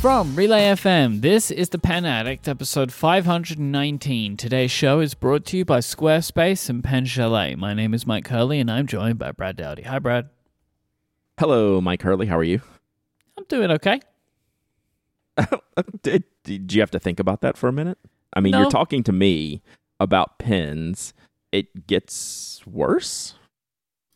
From Relay FM, this is The Pen Addict, episode 519. Today's show is brought to you by Squarespace and Pen Chalet. My name is Myke Hurley, and I'm joined by Brad Dowdy. Hi, Brad. Hello, Myke Hurley. How are you? I'm doing okay. Uh, did, did you have to think about that for a minute? I mean, No. you're talking to me about pens. It gets worse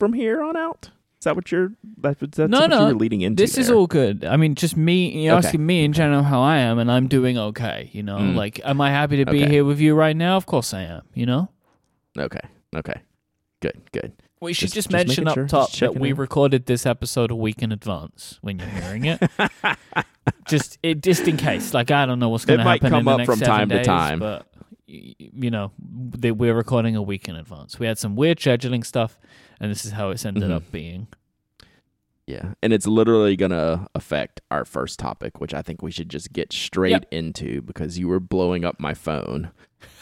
from here on out. Is that what you're? That's, that's No, what no, you were leading into. This is all good. I mean, just me, you're Okay. asking me in general how I am, and I'm doing okay. You know, Mm. like, am I happy to be Okay. here with you right now? Of course I am, you know? okay. Okay. Good. Good. We should Just- just, mention up sure, top that we in. recorded this episode a week in advance when you're hearing it. just it, just in case. Like I don't know what's going to happen come in the up next from time to time. but you know they, we're recording a week in advance. We had some weird scheduling stuff, and this is how it's ended Mhm. up being. Yeah, and it's literally gonna affect our first topic, which I think we should just get straight Yep. into because you were blowing up my phone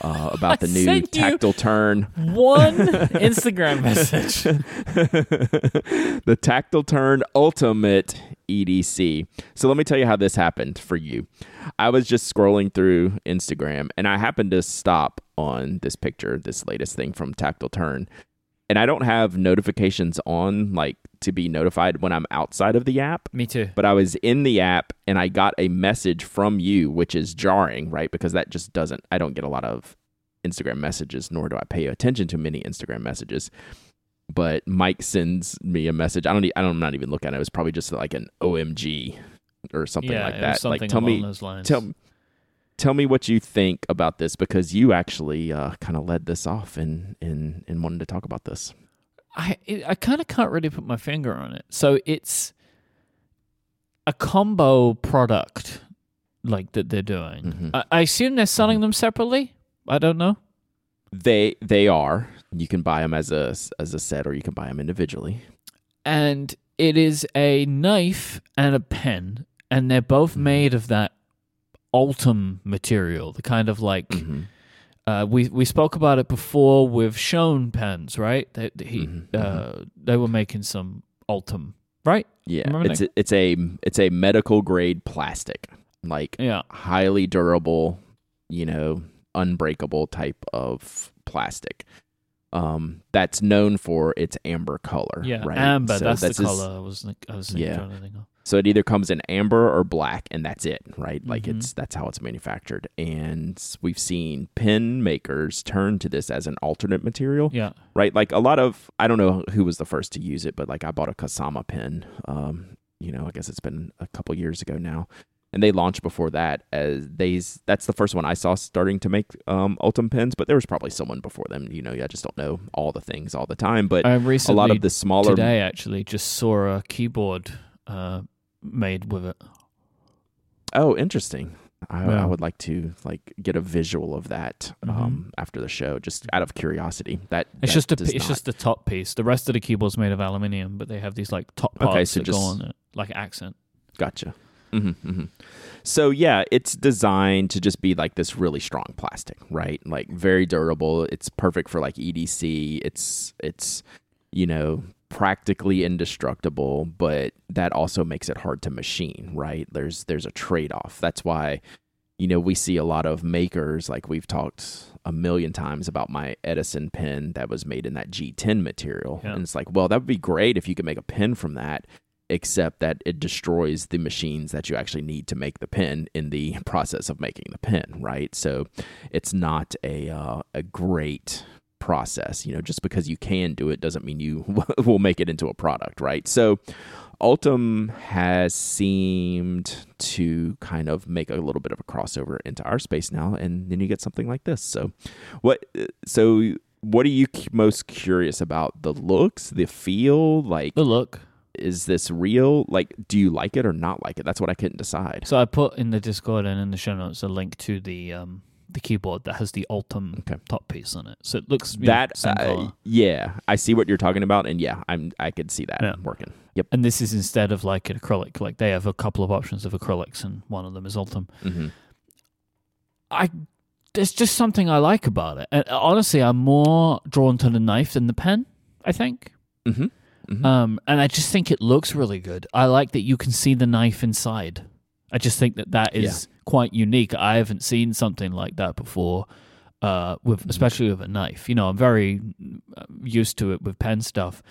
uh, about the new tactile turn. One Instagram message. the Tactile Turn Ultimate EDC. So let me tell you how this happened for you. I was just scrolling through Instagram and I happened to stop on this picture, this latest thing from Tactile Turn. And I don't have notifications on like to be notified when I'm outside of the app Me too. but I was in the app and I got a message from you, which is jarring, right? Because that just doesn't, I don't get a lot of Instagram messages, nor do I pay attention to many Instagram messages. But Myke sends me a message. I don't, I don't, I'm not even looking at it. It was probably just like an OMG or something yeah, like that. something like, tell along me, those lines. tell, tell me what you think about this because you actually uh, kind of led this off in, in, in wanting to talk about this. I it, I kind of can't really put my finger on it. So it's a combo product like that they're doing. Mhm. I, I assume they're selling them separately. I don't know. They, they are. You can buy them as a, as a set or you can buy them individually. And it is a knife and a pen, and they're both Mm-hmm. made of that Ultem material, the kind of like Mhm. uh, we we spoke about it before with Schon pens, right? They they, he, Mhm, uh, they were making some Ultem, right? Yeah, it's a, it's a it's a medical grade plastic, like Yeah. highly durable, you know, unbreakable type of plastic. Um, that's known for its amber color. Yeah, right? amber. So that's, the is- color I was I was thinking, Yeah. trying to think of. So it either comes in amber or black, and that's it, right? Like Mhm. it's that's how it's manufactured. And we've seen pen makers turn to this as an alternate material, Yeah. right? Like a lot of I don't know who was the first to use it, but like I bought a Kasama pen. Um, you know, I guess it's been a couple years ago now, and they launched before that as they. That's the first one I saw starting to make um Ultem pens, but there was probably someone before them. You know, I just don't know all the things all the time, but I recently a lot of the smaller. today actually just saw a keyboard uh, made with it. Oh, interesting. I, Yeah. I would like to like get a visual of that um, after the show, just out of curiosity. That Mm-hmm. It's that just a it's not- just the top piece. The rest of the keyboard's made of aluminium, but they have these like top parts Okay, so that just- go on it, like accent. Gotcha. hmm hmm So yeah, it's designed to just be like this really strong plastic, right? Like very durable. It's perfect for like EDC. It's it's you know practically indestructible, but that also makes it hard to machine, right? There's there's a trade off. That's why you know we see a lot of makers like we've talked a million times about my Edison pen that was made in that G10 material, Yeah. and it's like, well, that would be great if you could make a pen from that except that it destroys the machines that you actually need to make the pen in the process of making the pen, right? So it's not a uh, a great process. You know, just because you can do it doesn't mean you will make it into a product, right? So Ultem has seemed to kind of make a little bit of a crossover into our space now, and then you get something like this. So, what? So, what are you most curious about? The looks, the feel, like The look. is this real? Like, do you like it or not like it? That's what I couldn't decide. So I put in the Discord and in the show notes a link to the um the keyboard that has the Ultem Okay. top piece on it. So it looks know, That, same uh, yeah, I see what you're talking about, and yeah, I'm I could see that Yeah. working. Yep. And this is instead of like an acrylic. Like they have a couple of options of acrylics, and one of them is Ultem. hmm I there's just something I like about it. And honestly, I'm more drawn to the knife than the pen. I think. hmm hmm Um, and I just think it looks really good. I like that you can see the knife inside. I just think that that is quite unique. I haven't seen something like that before. Uh, with Mm-hmm. especially with a knife, you know, I'm very uh, used to it with pen stuff.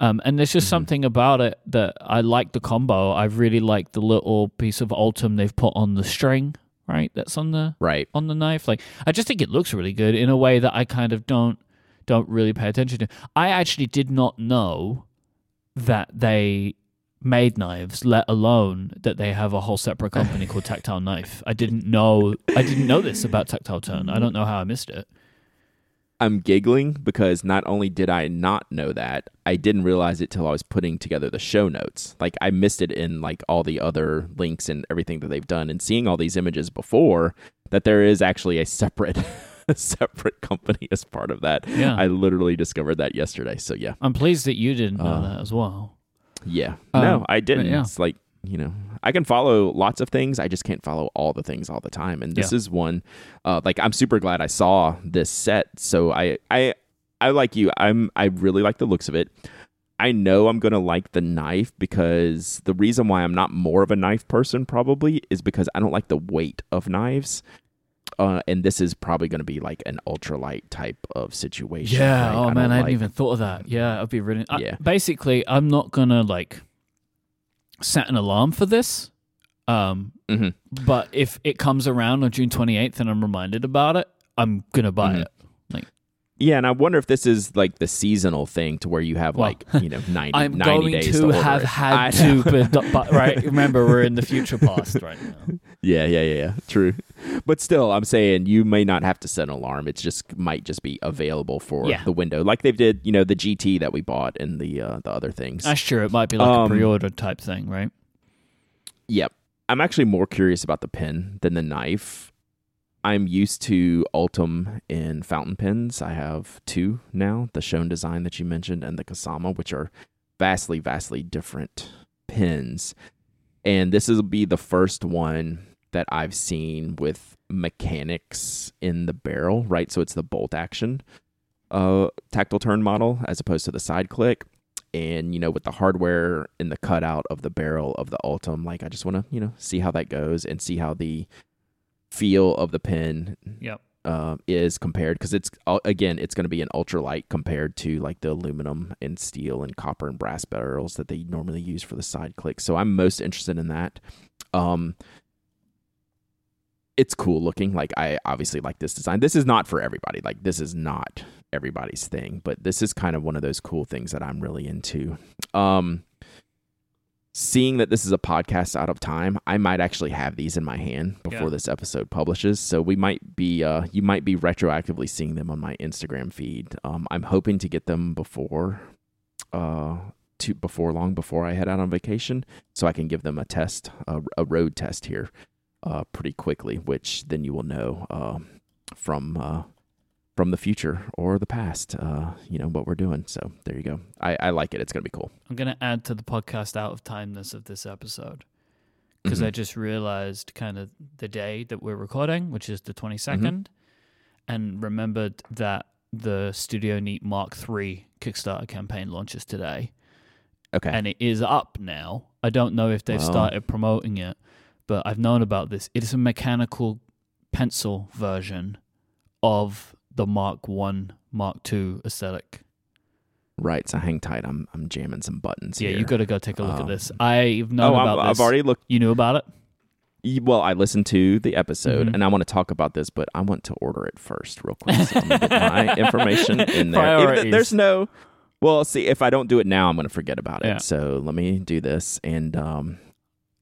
Um, and there's just Mhm. something about it that I like the combo. I really like the little piece of Ultem they've put on the string, right? That's on the Right. on the knife. Like I just think it looks really good in a way that I kind of don't don't really pay attention to. I actually did not know that they made knives, let alone that they have a whole separate company called Tactile Knife. I didn't know I didn't know this about Tactile Turn. I don't know how I missed it. I'm giggling because not only did I not know that, I didn't realize it till I was putting together the show notes. Like I missed it in like all the other links and everything that they've done and seeing all these images before that there is actually a separate a separate company as part of that. Yeah. I literally discovered that yesterday. So yeah. I'm pleased that you didn't know Uh, that as well. Yeah. Um, no, I didn't. yeah. It's like, you know, I can follow lots of things. I just can't follow all the things all the time. And this Yeah. is one uh like I'm super glad I saw this set. So I I I like you. I'm I really like the looks of it. I know I'm going to like the knife because the reason why I'm not more of a knife person probably is because I don't like the weight of knives. Uh, and this is probably going to be like an ultralight type of situation. Yeah. right? Oh I man, I hadn't like- even thought of that. Yeah, I'd be really. I- Yeah. basically, I'm not gonna like set an alarm for this. Um, Mhm. but if it comes around on June 28th and I'm reminded about it, I'm gonna buy Mhm. it. Like, yeah, and I wonder if this is like the seasonal thing to where you have Well, like you know 90, I'm 90 going days to, to, have it. had to, but, but right. Remember, we're in the future past right now. Yeah, yeah, yeah, yeah. True, but still, I'm saying you may not have to set an alarm. It's just might just be available for Yeah. the window, like they did. You know, the GT that we bought and the uh, the other things. That's true. It might be like Um, a pre-order type thing, right? Yep. I'm actually more curious about the pen than the knife. I'm used to Ultem in fountain pens. I have two now, the Schon design that you mentioned and the Kasama, which are vastly, vastly different pens. And this will be the first one that I've seen with mechanics in the barrel, right? So it's the bolt action uh, tactile turn model as opposed to the side click and you know with the hardware in the cutout of the barrel of the Ultem, like I just want to you know see how that goes and see how the feel of the pin Yep. uh, is compared because it's uh, again it's going to be an ultralight compared to like the aluminum and steel and copper and brass barrels that they normally use for the side click. So I'm most interested in that. Um, it's cool looking. Like I obviously like this design. This is not for everybody. Like this is not everybody's thing, but this is kind of one of those cool things that I'm really into. Um, seeing that this is a podcast out of time, I might actually have these in my hand before Yeah. this episode publishes. So we might be, uh, you might be retroactively seeing them on my Instagram feed. Um, I'm hoping to get them before, uh, to before long before I head out on vacation, so I can give them a test, a, a road test here, uh, pretty quickly. Which then you will know, um, from uh, from the future or the past, uh, you know what we're doing. So there you go. I, I like it. It's gonna be cool. I'm going to add to the podcast out of timeness of this episode because Mhm. I just realized kind of the day that we're recording, which is the 22nd, Mm-hmm. and remembered that the Studio Neat Mark III Kickstarter campaign launches today. okay. and it is up now. I don't know if they've Wow. started promoting it, but I've known about this. It is a mechanical pencil version of the Mark One, Mark Two aesthetic. Right, so hang tight. I'm I'm jamming some buttons Yeah, here. you got to go take a look at Um, this. I've known oh, about I've, this. I've already looked. You knew about it? Well, I listened to the episode, Mhm. and I want to talk about this, but I want to order it first, real quick. So let me get my information in there. There's no. Well, see, if I don't do it now, I'm going to forget about it. Yeah. So let me do this, and um,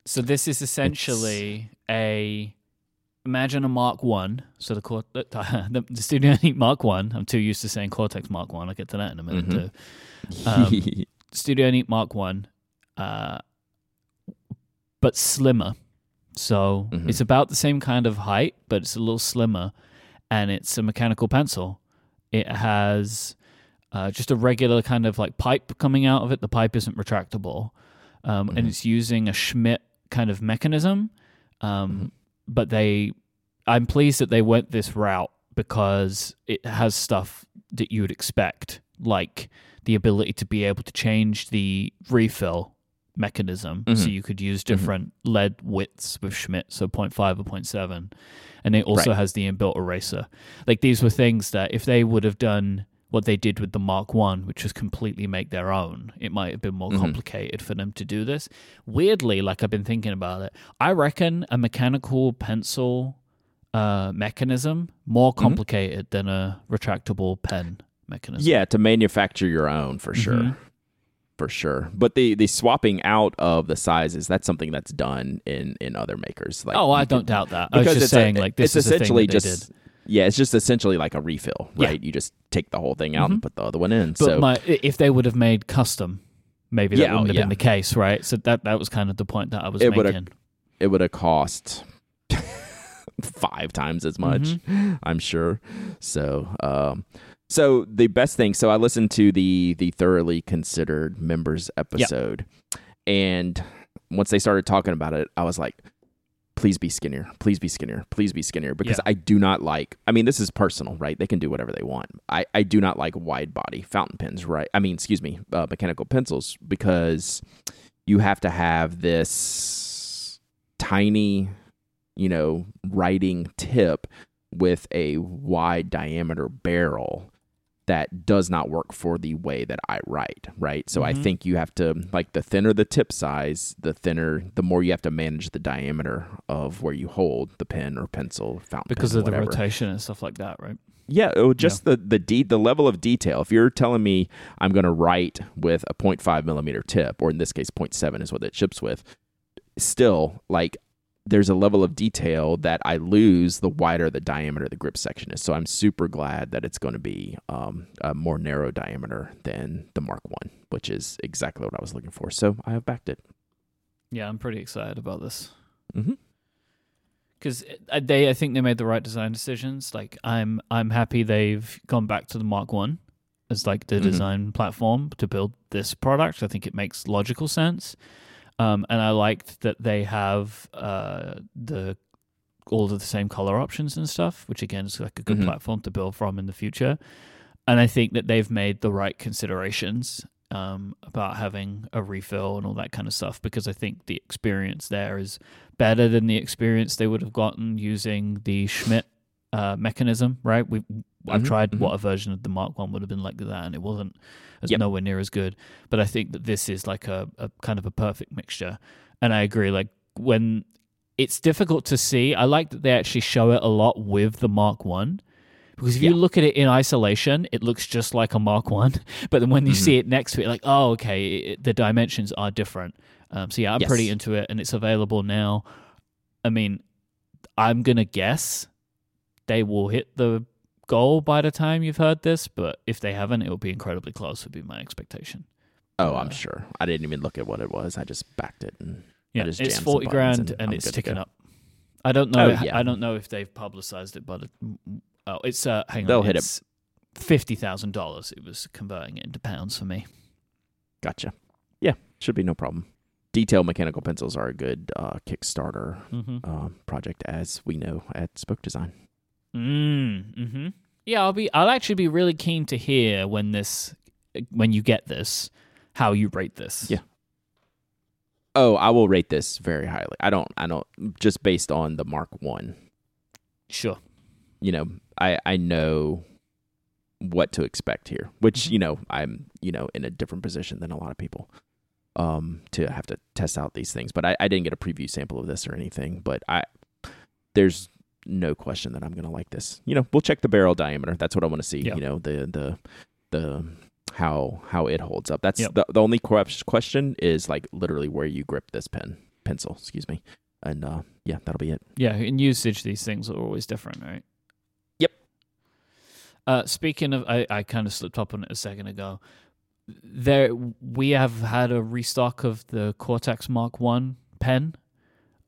So this is essentially a imagine a Mark One. So the, Cort- the the Studio Neat Mark One. I'm too used to saying Cortex Mark One. I'll get to that in a minute Mhm. too. Um, Studio Neat Mark One, uh, but slimmer. So Mhm. it's about the same kind of height, but it's a little slimmer, and it's a mechanical pencil. It has uh, just a regular kind of like pipe coming out of it. The pipe isn't retractable, um, and Mhm. it's using a Schmidt kind of mechanism. Um, Mhm. But they, I'm pleased that they went this route because it has stuff that you would expect, like the ability to be able to change the refill mechanism, so Mhm. you could use different lead widths with Schmidt, so 0.5 or 0.7, and it also Right. has the inbuilt eraser. Like these were things that if they would have done what they did with the Mark One, which was completely make their own, it might have been more Mhm. complicated for them to do this. Weirdly, like I've been thinking about it, I reckon a mechanical pencil uh, mechanism more Mm-hmm. complicated than a retractable pen mechanism. Yeah, to manufacture your own for sure. Mhm. For sure. But the the swapping out of the sizes, that's something that's done in in other makers. Like oh, I don't can- doubt that. I was because just saying, a, like this it's is essentially just did. Yeah, it's just essentially like a refill, Yeah. right? You just take the whole thing out and Mhm. put the other one in. But so my, if they would have made custom, maybe that Yeah, wouldn't have yeah. been the case, right? So that that was kind of the point that I was It making. it would have cost five times as much, Mm-hmm. I'm sure. So, um, so the best thing. So I listened to the the thoroughly considered members episode, and once they started talking about it, I was like, "Please be skinnier. Please be skinnier. Please be skinnier." Because Yeah. I do not like. I mean, this is personal, right? They can do whatever they want. I I do not like wide body fountain pens, right? I mean, excuse me, uh, mechanical pencils because you have to have this tiny you know, writing tip with a wide diameter barrel that does not work for the way that I write, right? So I Mhm. think you have to like the thinner the tip size, the thinner the more you have to manage the diameter of where you hold the pen or pencil, fountain because pen, of the rotation and stuff like that, right? Yeah, oh, just the the de- the level of detail. If you're telling me I'm going to write with a 0.5 millimeter tip, or in this case 0.7 is what it ships with, still like there's a level of detail that I lose the wider the diameter the grip section is. So I'm super glad that it's going to be um, a more narrow diameter than the Mark One, which is exactly what I was looking for. So I have backed it. Yeah, I'm pretty excited about this Mm-hmm. because they, I think they made the right design decisions. Like I'm, I'm happy they've gone back to the Mark One as like the Mhm. design platform to build this product. I think it makes logical sense. Um, and I liked that they have uh, the all of the same color options and stuff, which again is like a good Mhm. platform to build from in the future. And I think that they've made the right considerations um, about having a refill and all that kind of stuff because I think the experience there is better than the experience they would have gotten using the Schmidt uh, mechanism. Right? We I've Mhm, tried mhm. what a version of the Mark One would have been like that, and it wasn't. It's Yep. nowhere near as good. But I think that this is like a, a kind of a perfect mixture. And I agree. Like when it's difficult to see, I like that they actually show it a lot with the Mark One. Because if you look at it in isolation, it looks just like a Mark One. But then when you Mhm. see it next to it, like, oh, okay, it, the dimensions are different. Um, so yeah, I'm Yes. pretty into it, and it's available now. I mean, I'm gonna guess they will hit the goal by the time you've heard this, but if they haven't, it will be incredibly close. Would be my expectation. Oh, Uh, I'm sure. I didn't even look at what it was. I just backed it. And Yeah, it's jam some forty grand and and, it's ticking up. I don't know. Oh, if- yeah. I don't know if they've publicized it, but it, oh, it's uh, hang on, They'll hit it. Fifty thousand dollars. It was converting it into pounds for me. Gotcha. Yeah, should be no problem. Detail mechanical pencils are a good uh, Kickstarter Mm-hmm. um, project, as we know at Spoke Design. Mm, mm-hmm. Yeah, I'll be. I'll actually be really keen to hear when this, when you get this, how you rate this. Yeah. Oh, I will rate this very highly. I don't. I don't. Just based on the Mark One, sure. you know, I I know what to expect here. Which Mhm. you know, I'm you know in a different position than a lot of people um to have to test out these things. But I, I didn't get a preview sample of this or anything. But I there's no question that I'm gonna like this. You know, we'll check the barrel diameter. That's what I want to see. Yeah. You know, the the the how how it holds up. That's Yep. the the only question is like literally where you grip this pen pencil. Excuse me. And uh, yeah, that'll be it. Yeah, in usage, these things are always different, right? Yep. Uh, speaking of, I, I kind of slipped up on it a second ago. There, we have had a restock of the Cortex Mark One pen.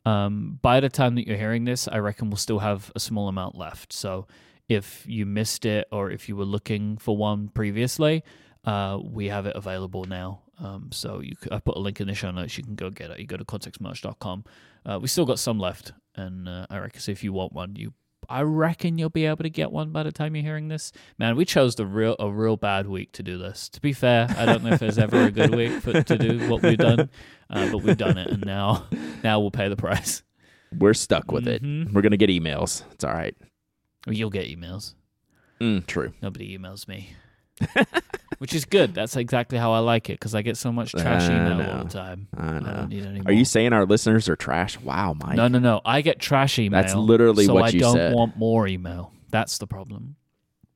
Um, by the time that you're hearing this, I reckon we'll still have a small amount left. So, if you missed it or if you were looking for one previously, uh, we have it available now. Um, so you, I put a link in the show notes. You can go get it. You go to cortexmerch.com. Uh, we still got some left, and uh, I reckon so if you want one, you I reckon you'll be able to get one by the time you're hearing this. Man, we chose the real a real bad week to do this. To be fair, I don't know if there's ever a good week for, to do what we've done, uh, but we've done it, and now now we'll pay the price. We're stuck with Mhm. it. We're gonna get emails. It's all right. Well, You'll get emails. Mm, true. Nobody emails me, which is good. That's exactly how I like it because I get so much trash I email all the time. I know. don't need any Are you saying our listeners are trash? Wow, Myke. No, no, no. I get trash email. That's literally so what I you don't said. want more email. That's the problem.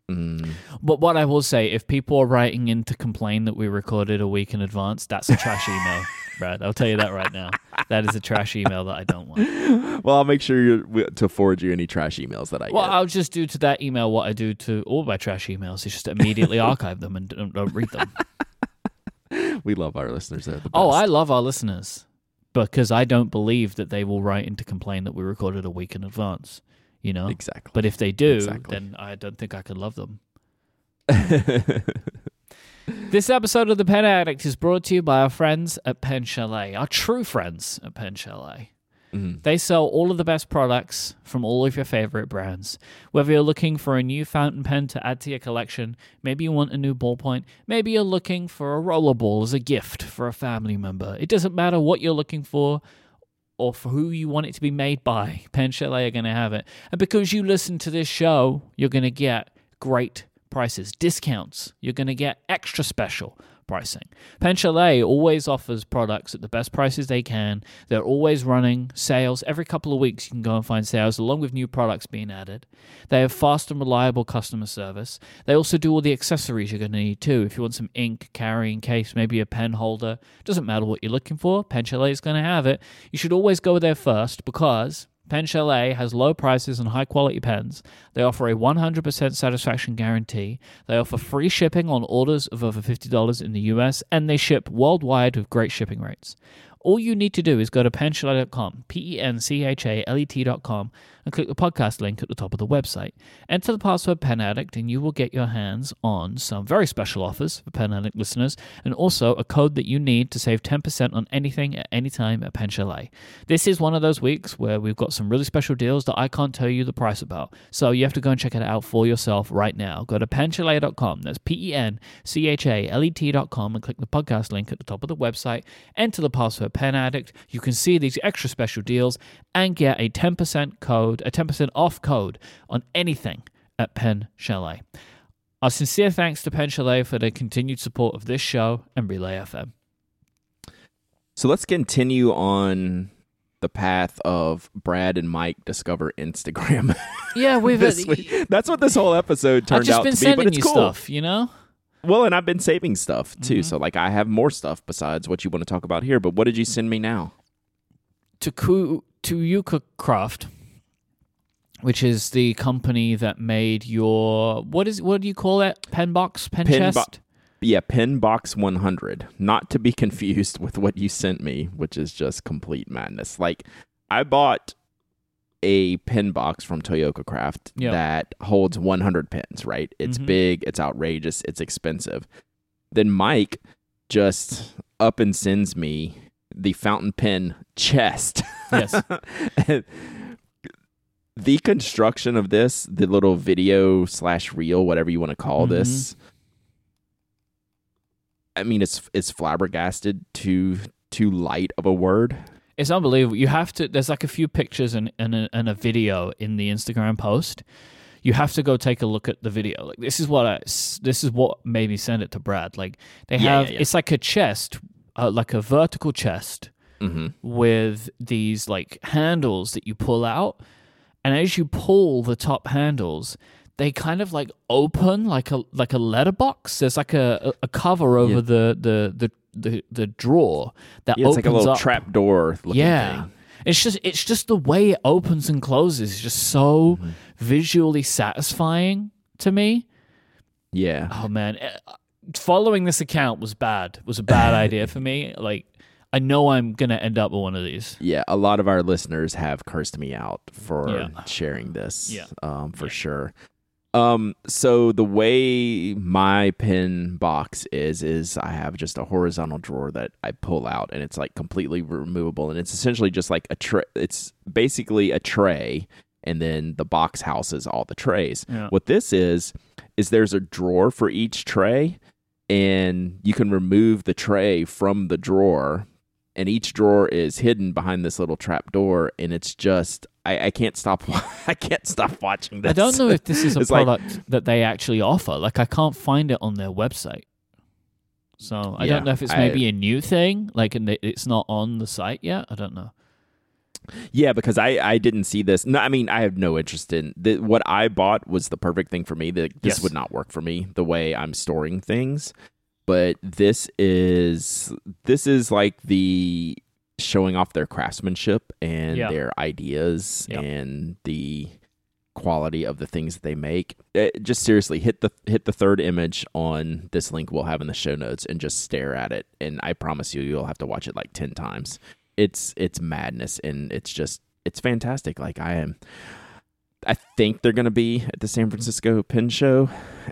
Mm, But what I will say, if people are writing in to complain that we recorded a week in advance, that's a trash email, Brad. I'll tell you that right now. That is a trash email that I don't want. well, I'll make sure to forward you any trash emails that I get. Well, get. I'll just do to that email what I do to all my trash emails. Is just immediately archive them and don't, don't read them. we love our listeners. They're the best. Oh, I love our listeners because I don't believe that they will write in to complain that we recorded a week in advance. You know, exactly. but if they do, Exactly. then I don't think I could love them. This episode of The Pen Addict is brought to you by our friends at Pen Chalet, our true friends at Pen Chalet. Mhm. They sell all of the best products from all of your favorite brands. Whether you're looking for a new fountain pen to add to your collection, maybe you want a new ballpoint, maybe you're looking for a rollerball as a gift for a family member. It doesn't matter what you're looking for or for who you want it to be made by. Pen Chalet are going to have it. And because you listen to this show, you're going to get great prices, discounts. You're going to get extra special pricing. Pen Chalet always offers products at the best prices they can. They're always running sales. Every couple of weeks, you can go and find sales along with new products being added. They have fast and reliable customer service. They also do all the accessories you're going to need too. If you want some ink, carrying case, maybe a pen holder, doesn't matter what you're looking for, Pen Chalet is going to have it. You should always go there first because Pen Chalet has low prices and high quality pens. They offer a 100% satisfaction guarantee. They offer free shipping on orders of over $50 in the US, and they ship worldwide with great shipping rates. All you need to do is go to penchalet.com, P E N C H A L E T.com, and click the podcast link at the top of the website. Enter the password Pen Addict, and you will get your hands on some very special offers for Pen Addict listeners, and also a code that you need to save 10% on anything at any time at Pen Chalet. This is one of those weeks where we've got some really special deals that I can't tell you the price about, so you have to go and check it out for yourself right now. Go to penchalet.com, that's P E N C H A L E T.com, and click the podcast link at the top of the website. Enter the password Pen Addict. You can see these extra special deals and get a 10% code, a 10% off code on anything at Pen Chalet. Our sincere thanks to Pen Chalet for their continued support of this show and Relay FM. So let's continue on the path of Brad and Myke discover Instagram. Yeah, we've this. That's what this whole episode turned out to be, but it's cool. stuff, you know? Well, and I've been saving stuff too. Mm-hmm. So like I have more stuff besides what you want to talk about here. But what did you send me now? to Ku- Toyooka Craft, which is the company that made your what is what do you call that Pen box, pen, Pen bo- chest. Yeah, Pen Box 100. Not to be confused with what you sent me, which is just complete madness. Like I bought a pen box from Toyooka Craft Yeah. that holds 100 pens, right? It's Mhm. big, it's outrageous, it's expensive. Then Myke just up and sends me the fountain pen chest. Yes. The construction of this, the little video slash reel, whatever you want to call Mhm. this, I mean, it's it's flabbergasted to too light of a word. It's unbelievable. You have to. There's like a few pictures and and a, and a video in the Instagram post. You have to go take a look at the video. Like this is what I. This is what made me send it to Brad. Like they Yeah, have. yeah, yeah. It's like a chest, uh, like a vertical chest Mm-hmm. with these like handles that you pull out, and as you pull the top handles, they kind of like open like a like a letterbox. There's like a a cover over Yeah. the, the the the the drawer that Yeah, it's opens like a little up. trap door looking Yeah. thing. It's just it's just the way it opens and closes is just so Mm-hmm. visually satisfying to me. Yeah. Oh man, Eh, following this account was bad. Was a bad idea for me. Like I know I'm going to end up with one of these. Yeah, a lot of our listeners have cursed me out for Yeah. sharing this. Yeah. Um, for Yeah. sure. Um, so the way my pin box is is I have just a horizontal drawer that I pull out and it's like completely removable and it's essentially just like a tray it's basically a tray and then the box houses all the trays. Yeah. What this is is there's a drawer for each tray and you can remove the tray from the drawer and each drawer is hidden behind this little trap door and it's just I, I can't stop I can't stop watching this. I don't know if this is a It's like- product that they actually offer. Like I can't find it on their website. So I Yeah, don't know if it's maybe a new thing, like and it's not on the site yet. I don't know. Yeah, because I I didn't see this. No, I mean I have no interest in the, what I bought was the perfect thing for me. That this Yes. would not work for me the way I'm storing things. But this is this is like the showing off their craftsmanship and Yeah. their ideas Yep. and the quality of the things that they make. Uh, just seriously, hit the hit the third image on this link we'll have in the show notes and just stare at it. And I promise you, you'll have to watch it like ten times. It's it's madness and it's just it's fantastic. Like I am. I think they're going to be at the San Francisco Pin Show.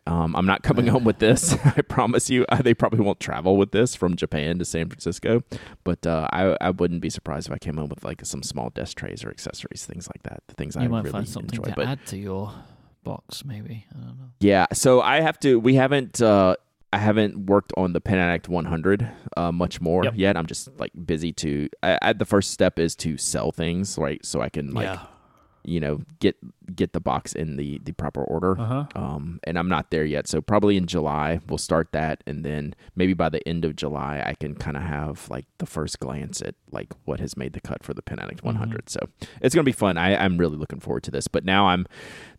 Um, I'm not coming home with this. I promise you. Uh, They probably won't travel with this from Japan to San Francisco, but uh, I I wouldn't be surprised if I came home with like some small desk trays or accessories, things like that. The things I might really find something enjoy. to But add to your box, maybe. I don't know. yeah, so I have to. We haven't. Uh, I haven't worked on the Pen Addict 100 uh, much more Yep. yet. I'm just like busy to. I, I, the first step is to sell things, right? So I can like yeah. You know get get the box in the the proper order. Uh huh. Um, and I'm not there yet. So probably in July we'll start that, and then maybe by the end of July I can kind of have like the first glance at like what has made the cut for the Pen Addict 100. So it's gonna be fun. I, I'm really looking forward to this. But now I'm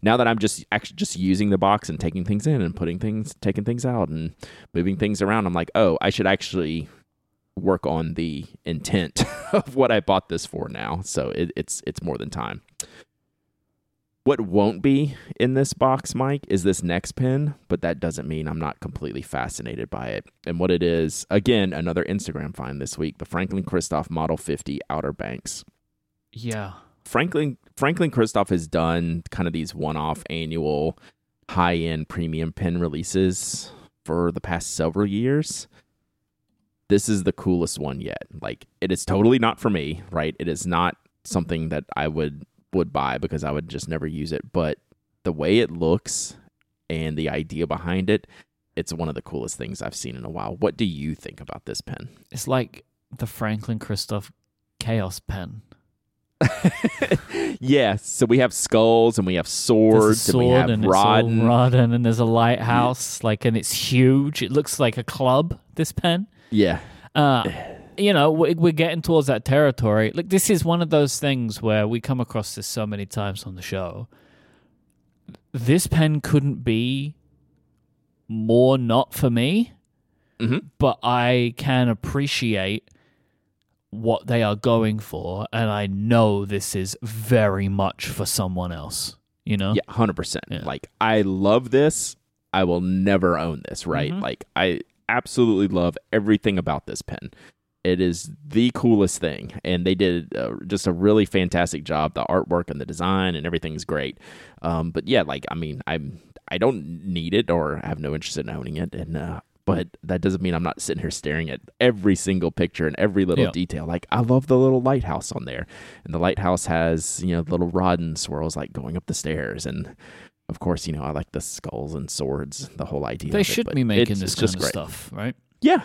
now that I'm just actually just using the box and taking things in and putting things taking things out and moving things around, I'm like, oh, I should actually work on the intent of what I bought this for now. So it, it's it's more than time. What won't be in this box, Myke, is this next pin, but that doesn't mean I'm not completely fascinated by it. And what it is, again, another Instagram find this week, the Franklin Christoph Model 50 Outer Banks. Yeah. Franklin Franklin Christoph has done kind of these one-off annual high-end premium pen releases for the past several years. This is the coolest one yet. Like it is totally not for me, right? It is not something that I would would buy because I would just never use it, but the way it looks and the idea behind it, it's one of the coolest things I've seen in a while. What do you think about this pen? It's like the Franklin Christoph Chaos Pen. yeah, so we have skulls and we have swords and we sword have and it's all Raden. Raden and there's a lighthouse, like, and it's huge. It looks like a club. This pen. Yeah. Uh, you know, we- we're getting towards that territory. Like, this is one of those things where we come across this so many times on the show. This pen couldn't be more not for me, hmm but I can appreciate what they are going for, and I know this is very much for someone else. You know? Yeah, hundred percent. Yeah. Like I love this. I will never own this. Right? Mhm. Like I absolutely love everything about this pen. It is the coolest thing, and they did uh, just a really fantastic job. The artwork and the design and everything's great. Um, but yeah, like I mean, I'm I don't need it or have no interest in owning it, and uh, but that doesn't mean I'm not sitting here staring at every single picture and every little detail. Like I love the little lighthouse on there, and the lighthouse has you know little Raden swirls like going up the stairs, and of course you know I like the skulls and swords, the whole idea. They it, should be making this kind of great. stuff, right? Yeah.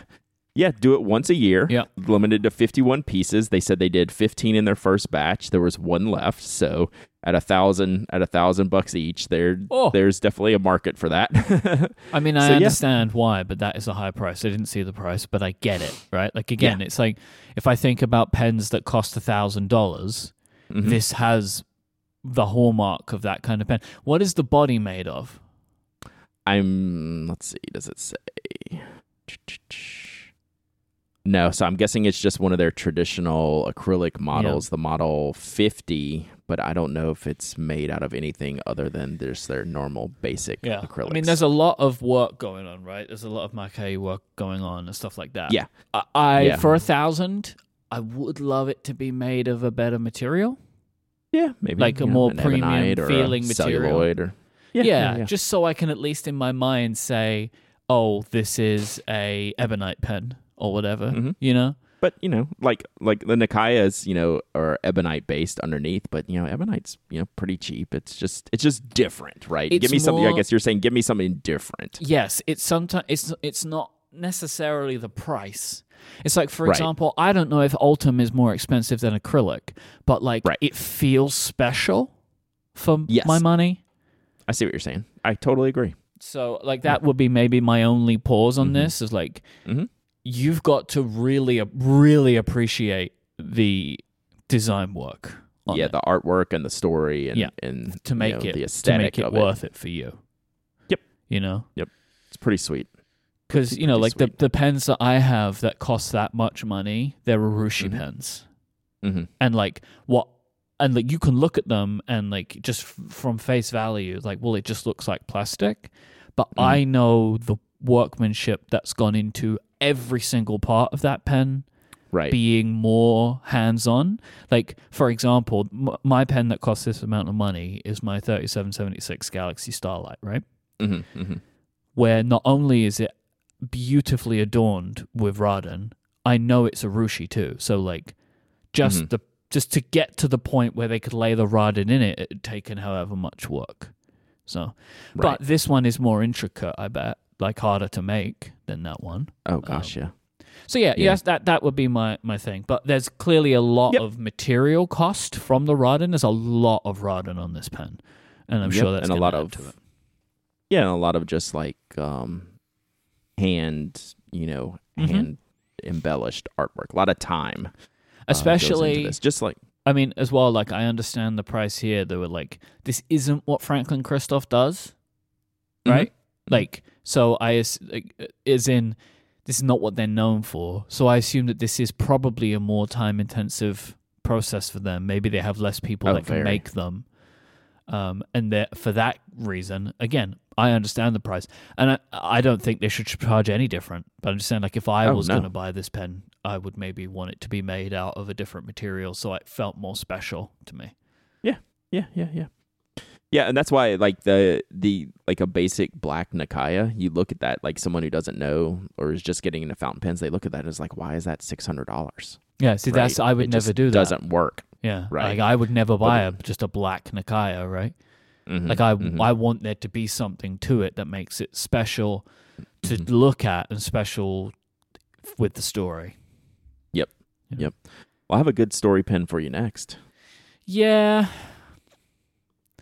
Yeah, do it once a year. Yeah. Limited to 51 pieces. They said they did 15 in their first batch. There was one left, so at a thousand at a thousand bucks each, there Oh. there's definitely a market for that. I mean, I So, yeah. understand why, but that is a high price. I didn't see the price, but I get it, right? Like again, it's like if I think about pens that cost a thousand dollars, Mhm. this has the hallmark of that kind of pen. What is the body made of? I'm let's see, does it say? No, so I'm guessing it's just one of their traditional acrylic models, the model 50, but I don't know if it's made out of anything other than just their normal basic acrylics. I mean, there's a lot of work going on, right? There's a lot of maquet work going on and stuff like that. Yeah. I, I Yeah. for a thousand, I would love it to be made of a better material. yeah, maybe like a know, more premium ebonite or a feeling material. celluloid or yeah, Yeah, yeah, yeah. just so I can at least in my mind say, "Oh, this is a ebonite pen or whatever." Mhm. You know, But you know, like like the Nakayas, you know, are ebonite based underneath, but you know, ebonite's you know pretty cheap. It's just it's just different, right? It's give me something. I guess you're saying give me something different. Yes, it's sometimes it's it's not necessarily the price. It's like, for Right. example, I don't know if Ultem is more expensive than acrylic, but like Right. it feels special for Yes. my money. I see what you're saying. I totally agree. So like that would be maybe my only pause on Mhm. this is like Mhm. You've got to really really appreciate the design work yeah, it the artwork and the story and Yeah. and to you make know, it the to make it worth it for you. Yep. You know? Yep. It's pretty sweet. Because you know, like the, sweet. the pens that I have that cost that much money, they're Urushi Mhm. pens, hmm and like what, and like you can look at them and like just f- from face value, like well, it just looks like plastic, but Mhm. I know the workmanship that's gone into every single part of that pen Right. being more hands on. Like, for example, m- my pen that costs this amount of money is my 3776 Galaxy Starlight, right? hmm hmm Where not only is it beautifully adorned with Raden, I know it's Urushi too. So, like, just Mhm. the just to get to the point where they could lay the Raden in it, it had taken however much work. So, Right. but this one is more intricate, I bet, like harder to make than that one. oh gosh, yeah. So yeah, Yeah. yes, that that would be my my thing. But there's clearly a lot Yep. of material cost from the Raden. There's a lot of Raden on this pen, and I'm Yep, sure that's and a lot of. Yeah, and a lot of just like um hand, you know, Mhm. hand embellished artwork. A lot of time. uh, Especially, this. just like I mean, as well. Like I understand the price here. They were like, this isn't what Franklin Christoph does, Mhm. right? Like, so I is in this is not what they're known for. So I assume that this is probably a more time intensive process for them. Maybe they have less people Oh, that can very. make them. Um, and that for that reason, again, I understand the price, and I, I don't think they should charge any different. But I'm just saying, like, if I Oh, was no. going to buy this pen, I would maybe want it to be made out of a different material, so it felt more special to me. Yeah, yeah, yeah. Yeah, and that's why like the the like a basic black Nakaya, you look at that like someone who doesn't know or is just getting into fountain pens, they look at that as like, why is that six hundred dollars? Yeah, see, that's I would never do that. Doesn't work. Yeah, Right. Like I would never buy a, just a black Nakaya, right? Mhm, Like I, mhm. I want there to be something to it that makes it special to Mhm. look at and special with the story. Yep. Yep. Well, I have a good story pen for you next. Yeah,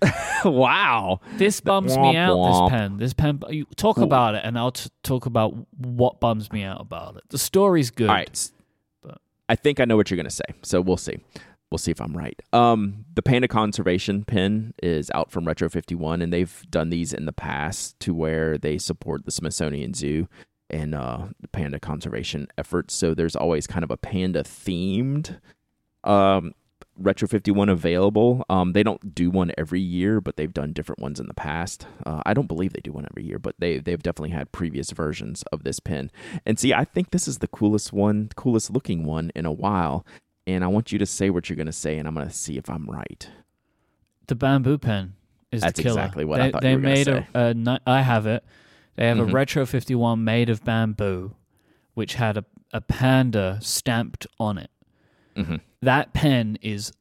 wow. this bums Womp me out. womp. This pen, this pen. You talk about it, and I'll t- talk about what bums me out about it. The story's good. All right. But- I think I know what you're going to say. So we'll see. We'll see if I'm right. Um, the Panda Conservation pin is out from Retro 51, and they've done these in the past to where they support the Smithsonian Zoo and uh, the panda conservation efforts. So there's always kind of a panda themed um, Retro 51 available. Um, they don't do one every year, but they've done different ones in the past. Uh, I don't believe they do one every year, but they they've definitely had previous versions of this pin. And see, I think this is the coolest one, coolest looking one in a while. And I want you to say what you're going to say, and I'm going to see if I'm right. The bamboo pen is That's the killer. exactly what they, I thought they you were made say. a, a. I have it. They have Mhm. a retro fifty one made of bamboo, which had a a panda stamped on it. Mm-hmm. That pen is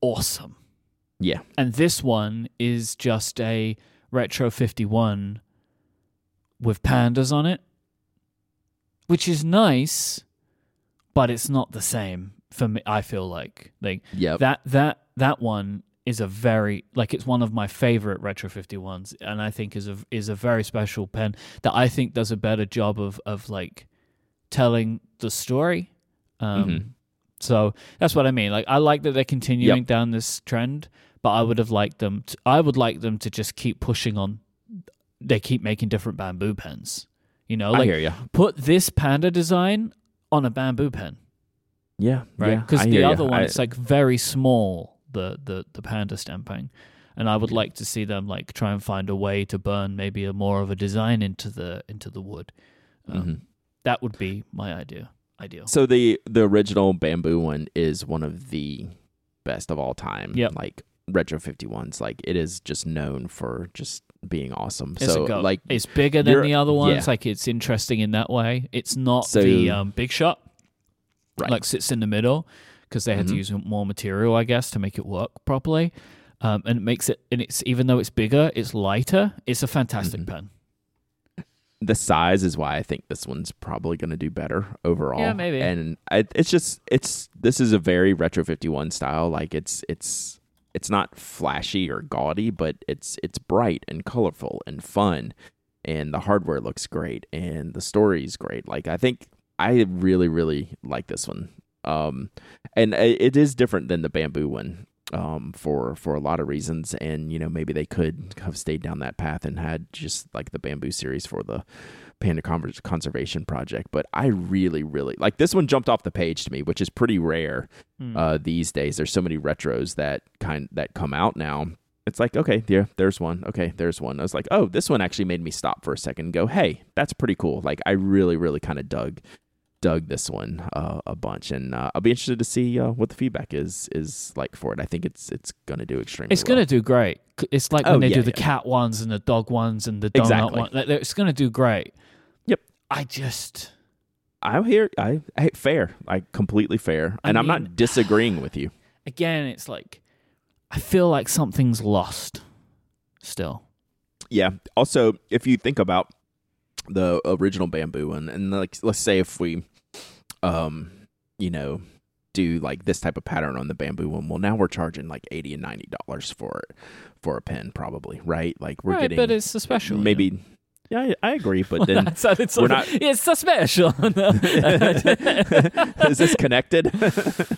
awesome. Yeah. And this one is just a retro 51 with pandas on it, which is nice, but it's not the same for me. I feel like like Yep. that that that one is a very like it's one of my favorite retro 51s and I think is a is a very special pen that I think does a better job of of like telling the story. Um Mhm. So that's what I mean. Like I like that they're continuing down this trend, but I would have liked them to, I would like them to just keep pushing on they keep making different bamboo pens. You know, I like hear you. put this panda design on a bamboo pen Yeah. right? Because I the other one, I- it's like very small, the the the panda stamping, and I would like to see them like try and find a way to burn maybe a more of a design into the into the wood. Um, Mhm. That would be my idea. Ideal. So the the original bamboo one is one of the best of all time. Yep. Like retro 51s like it is just known for just being awesome. It's so like it's bigger than the other ones. yeah. Like it's interesting in that way. It's not So- the um, big shot. Right. like sits in the middle because they had to Mhm. use more material, I guess, to make it work properly. Um, and it makes it, and it's even though it's bigger, it's lighter. It's a fantastic Mhm. pen. The size is why I think this one's probably going to do better overall. Yeah, maybe. And I, it's just it's this is a very retro 51 style. Like it's it's it's not flashy or gaudy, but it's it's bright and colorful and fun, and the hardware looks great and the story's great. Like I think I really really like this one. Um, and it it is different than the bamboo one. Um, for for a lot of reasons, and you know maybe they could have stayed down that path and had just like the bamboo series for the panda conservation project. But I really, really like this one. Jumped off the page to me, which is pretty rare Mm. uh, these days. There's so many retros that kind that come out now. It's like okay, yeah, there's one. Okay, there's one. I was like, oh, this one actually made me stop for a second and go, hey, that's pretty cool. Like I really, really kind of dug dug this one uh, a bunch, and uh, I'll be interested to see uh, what the feedback is is like for it. I think it's it's gonna do extremely. It's well. going to do great. It's like Oh, when they yeah, do the yeah. cat ones and the dog ones and the donut Exactly. one. Like, It's going to do great. Yep. I just, I'm here. I hey, fair, like completely fair, I and I'm not disagreeing with you. again, it's like, I feel like something's lost still. Yeah. Also, if you think about the original bamboo one, and like let's say if we, um, you know, do like this type of pattern on the bamboo one, well, now we're charging like eighty and ninety dollars for it for a pen, probably, right? Like we're right, getting but it's a special. maybe. Yeah, I, I agree, but then so it's, we're not- it's a special. is this connected?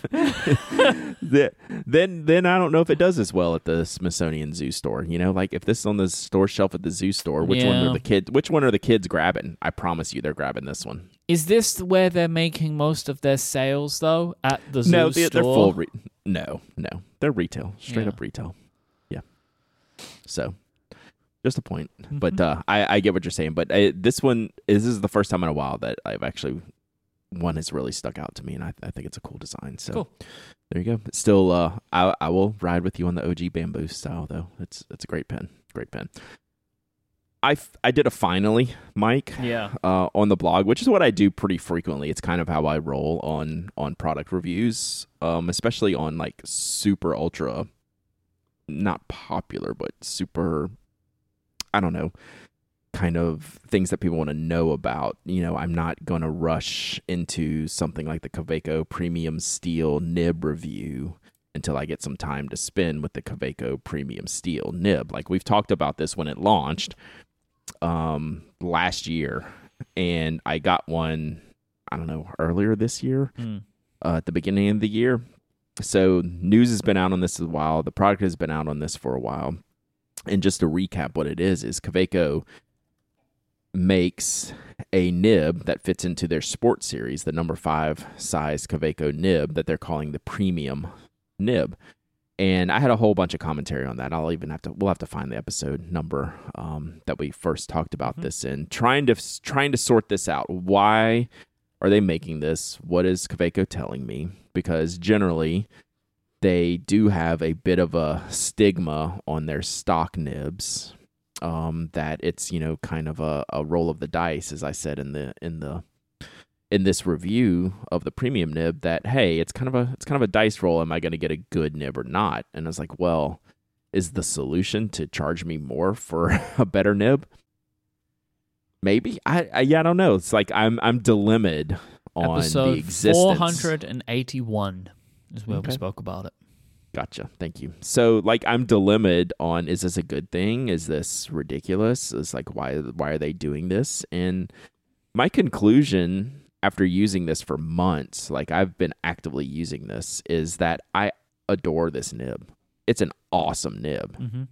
The- then then I don't know if it does as well at the Smithsonian Zoo store. You know, like if this is on the store shelf at the zoo store, which one are the kids? Which one are the kids grabbing? I promise you, they're grabbing this one. Is this where they're making most of their sales though? At the zoo no, they, store? they're full. Re- no, no, they're retail, straight Yeah. up retail. Yeah. So, just a point. Mm-hmm. But uh, I I get what you're saying. But uh, this one this is the first time in a while that I've actually one has really stuck out to me, and I, I think it's a cool design. So Cool. there you go. It's still, uh, I I will ride with you on the OG bamboo style though. It's it's a great pen, great pen. I f- I did a finally, Myke yeah. uh, on the blog, which is what I do pretty frequently. It's kind of how I roll on on product reviews, um, especially on like super ultra, not popular, but super. I don't know, kind of things that people want to know about. You know, I'm not going to rush into something like the Kaweco Premium Steel nib review until I get some time to spend with the Kaweco Premium Steel nib. Like we've talked about this when it launched um last year and I got one I don't know earlier this year Mm. uh, at the beginning of the year. So news has been out on this a while. The product has been out on this for a while. And just to recap what it is is Kaweco makes a nib that fits into their sports series, the number 5 size Kaweco nib that they're calling the premium nib. And I had a whole bunch of commentary on that. I'll even have to we'll have to find the episode number um, that we first talked about Mhm. this in trying to trying to sort this out. Why are they making this? What is Kaweco telling me? Because generally, they do have a bit of a stigma on their stock nibs. Um, that it's you know kind of a, a roll of the dice, as I said in the in the in this review of the premium nib. That hey, it's kind of a it's kind of a dice roll. Am I going to get a good nib or not? And I was like, well, is the solution to charge me more for a better nib? Maybe I, I yeah I don't know. It's like I'm I'm dilemmaed on Episode the existence. 481 is where Okay. we spoke about it. Gotcha. Thank you. So like I'm dilemmaed on is this a good thing? Is this ridiculous? It's like why why are they doing this? And my conclusion after using this for months, like I've been actively using this, is that I adore this nib. It's an awesome nib. Mm-hmm.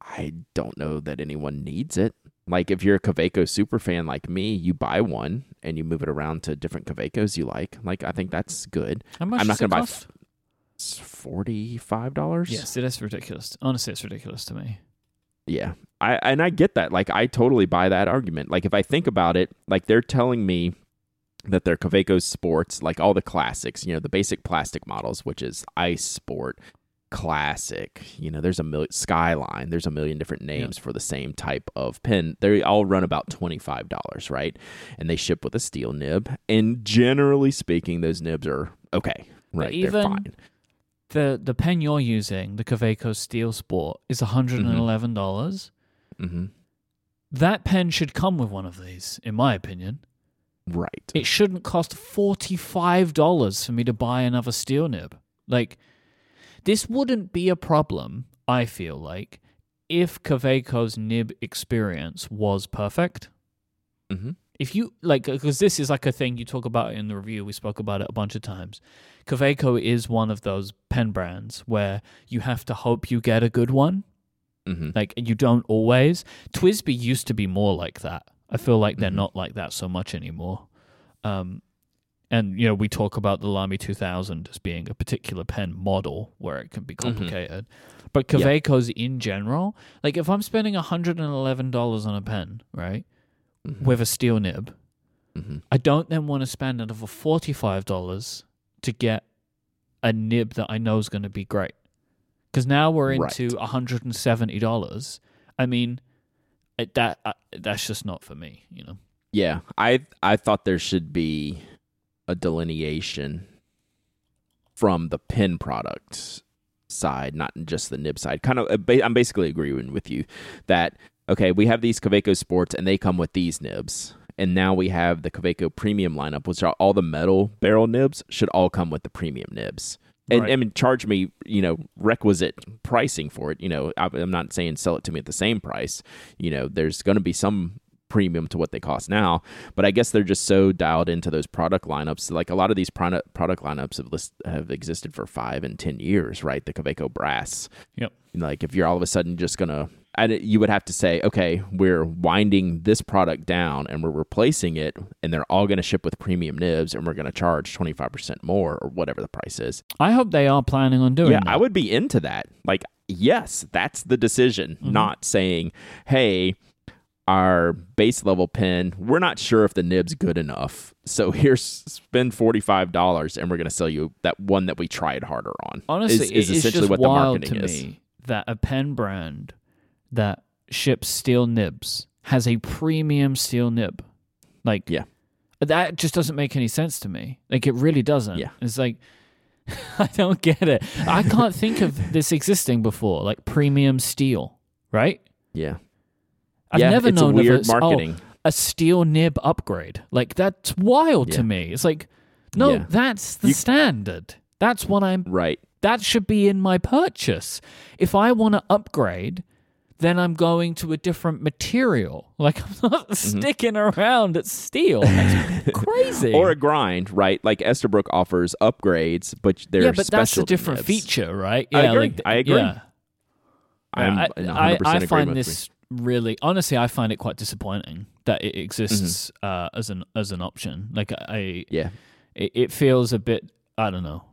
I don't know that anyone needs it. Like if you're a Kaweco super fan like me, you buy one and you move it around to different Kawecos you like. Like I think that's good. How much I'm not it gonna buy cost? It's forty five dollars. Yes, it is ridiculous. Honestly, it's ridiculous to me. Yeah. I and I get that. Like I totally buy that argument. Like if I think about it, like they're telling me that their Kaweco sports, like all the classics, you know, the basic plastic models, which is Ice Sport, Classic. You know, there's a million Skyline. There's a million different names for the same type of pen. They all run about twenty five dollars, right? And they ship with a steel nib. And generally speaking, those nibs are okay, right? even- They're fine. The the pen you're using, the Kaweco Steel Sport, is hundred and eleven dollars. hmm That pen should come with one of these, in my opinion. Right. It shouldn't cost forty five dollars for me to buy another steel nib. Like this wouldn't be a problem, I feel like, if Kaweco's nib experience was perfect. hmm if you like because this is like a thing you talk about in the review we spoke about it a bunch of times. Kaweco is one of those pen brands where you have to hope you get a good one. Hmm like you don't always. TWSBI used to be more like that. I feel like they're Mhm. not like that so much anymore. Um and you know we talk about the lamy 2000 as being a particular pen model where it can be complicated but Yeah. Kaweco's in general like if i'm spending $111 on a pen right hmm with a steel nib hmm I don't then want to spend another forty-five dollars to get a nib that I know is going to be great. Because now we're into Right. one hundred and seventy dollars. I mean, it, that uh, that's just not for me. You know. Yeah, I I thought there should be a delineation from the pen product side, not just the nib side. Kind of, uh, I'm basically agreeing with you that okay, we have these Kaweco Sports and they come with these nibs, and now we have the Kaweco Premium lineup, which are all the metal barrel nibs should all come with the premium nibs. And, Right. and charge me, you know, requisite pricing for it. You know, I- I'm not saying sell it to me at the same price. You know, there's going to be some premium to what they cost now. But I guess they're just so dialed into those product lineups. Like a lot of these product product lineups have list, have existed for five and ten years, right? The Kaweco Brass. Yep. Like if you're all of a sudden just gonna, and you would have to say, okay, we're winding this product down and we're replacing it, and they're all going to ship with premium nibs, and we're going to charge twenty five percent more or whatever the price is. I hope they are planning on doing Yeah, that. I would be into that. Like, yes, that's the decision. Mhm. Not saying, hey, our base level pen, we're not sure if the nib's good enough. So here's spend forty five dollars and we're gonna sell you that one that we tried harder on. Honestly, is, is essentially just what the wild marketing to is. me that a pen brand that ships steel nibs has a premium steel nib. Like, Yeah. that just doesn't make any sense to me. Like, it really doesn't. Yeah. It's like, I don't get it. I can't think of this existing before, like premium steel, right? Yeah. I've yeah, never known a weird of a, oh, a steel nib upgrade. Like, that's wild Yeah. to me. It's like, no, Yeah. that's the You- standard. That's what I'm right. that should be in my purchase. If I want to upgrade, then I'm going to a different material. Like I'm not Mm-hmm. sticking around at steel. That's crazy. Or a grind, right? Like Esterbrook offers upgrades, but they're yeah, but that's a different nibs. feature, right? I Yeah, agree. like- I agree. Yeah. I'm I, 100% I, I find with this really honestly I find it quite disappointing that it exists Mm-hmm. uh, as an as an option. Like I Yeah. it, it feels a bit I don't know.